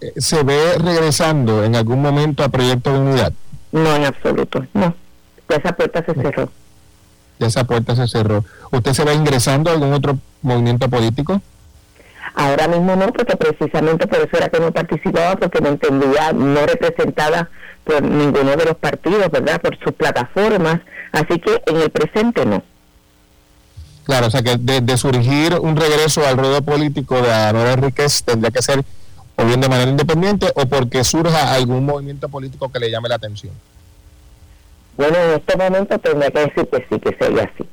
eh, se ve regresando en algún momento a Proyecto de Unidad? No, en absoluto, no. esa puerta se cerró. Ya esa puerta se cerró. ¿Usted se va ingresando a algún otro movimiento político? Ahora mismo no, porque precisamente por eso era que no participaba, porque me entendía no representada por ninguno de los partidos, ¿verdad? Por sus plataformas. Así que en el presente no. Claro, o sea que de, surgir un regreso al ruedo político de Aurora Enríquez tendría que ser o bien de manera independiente o porque surja algún movimiento político que le llame la atención. Bueno, en este momento tendría que decir que sí, que sería así.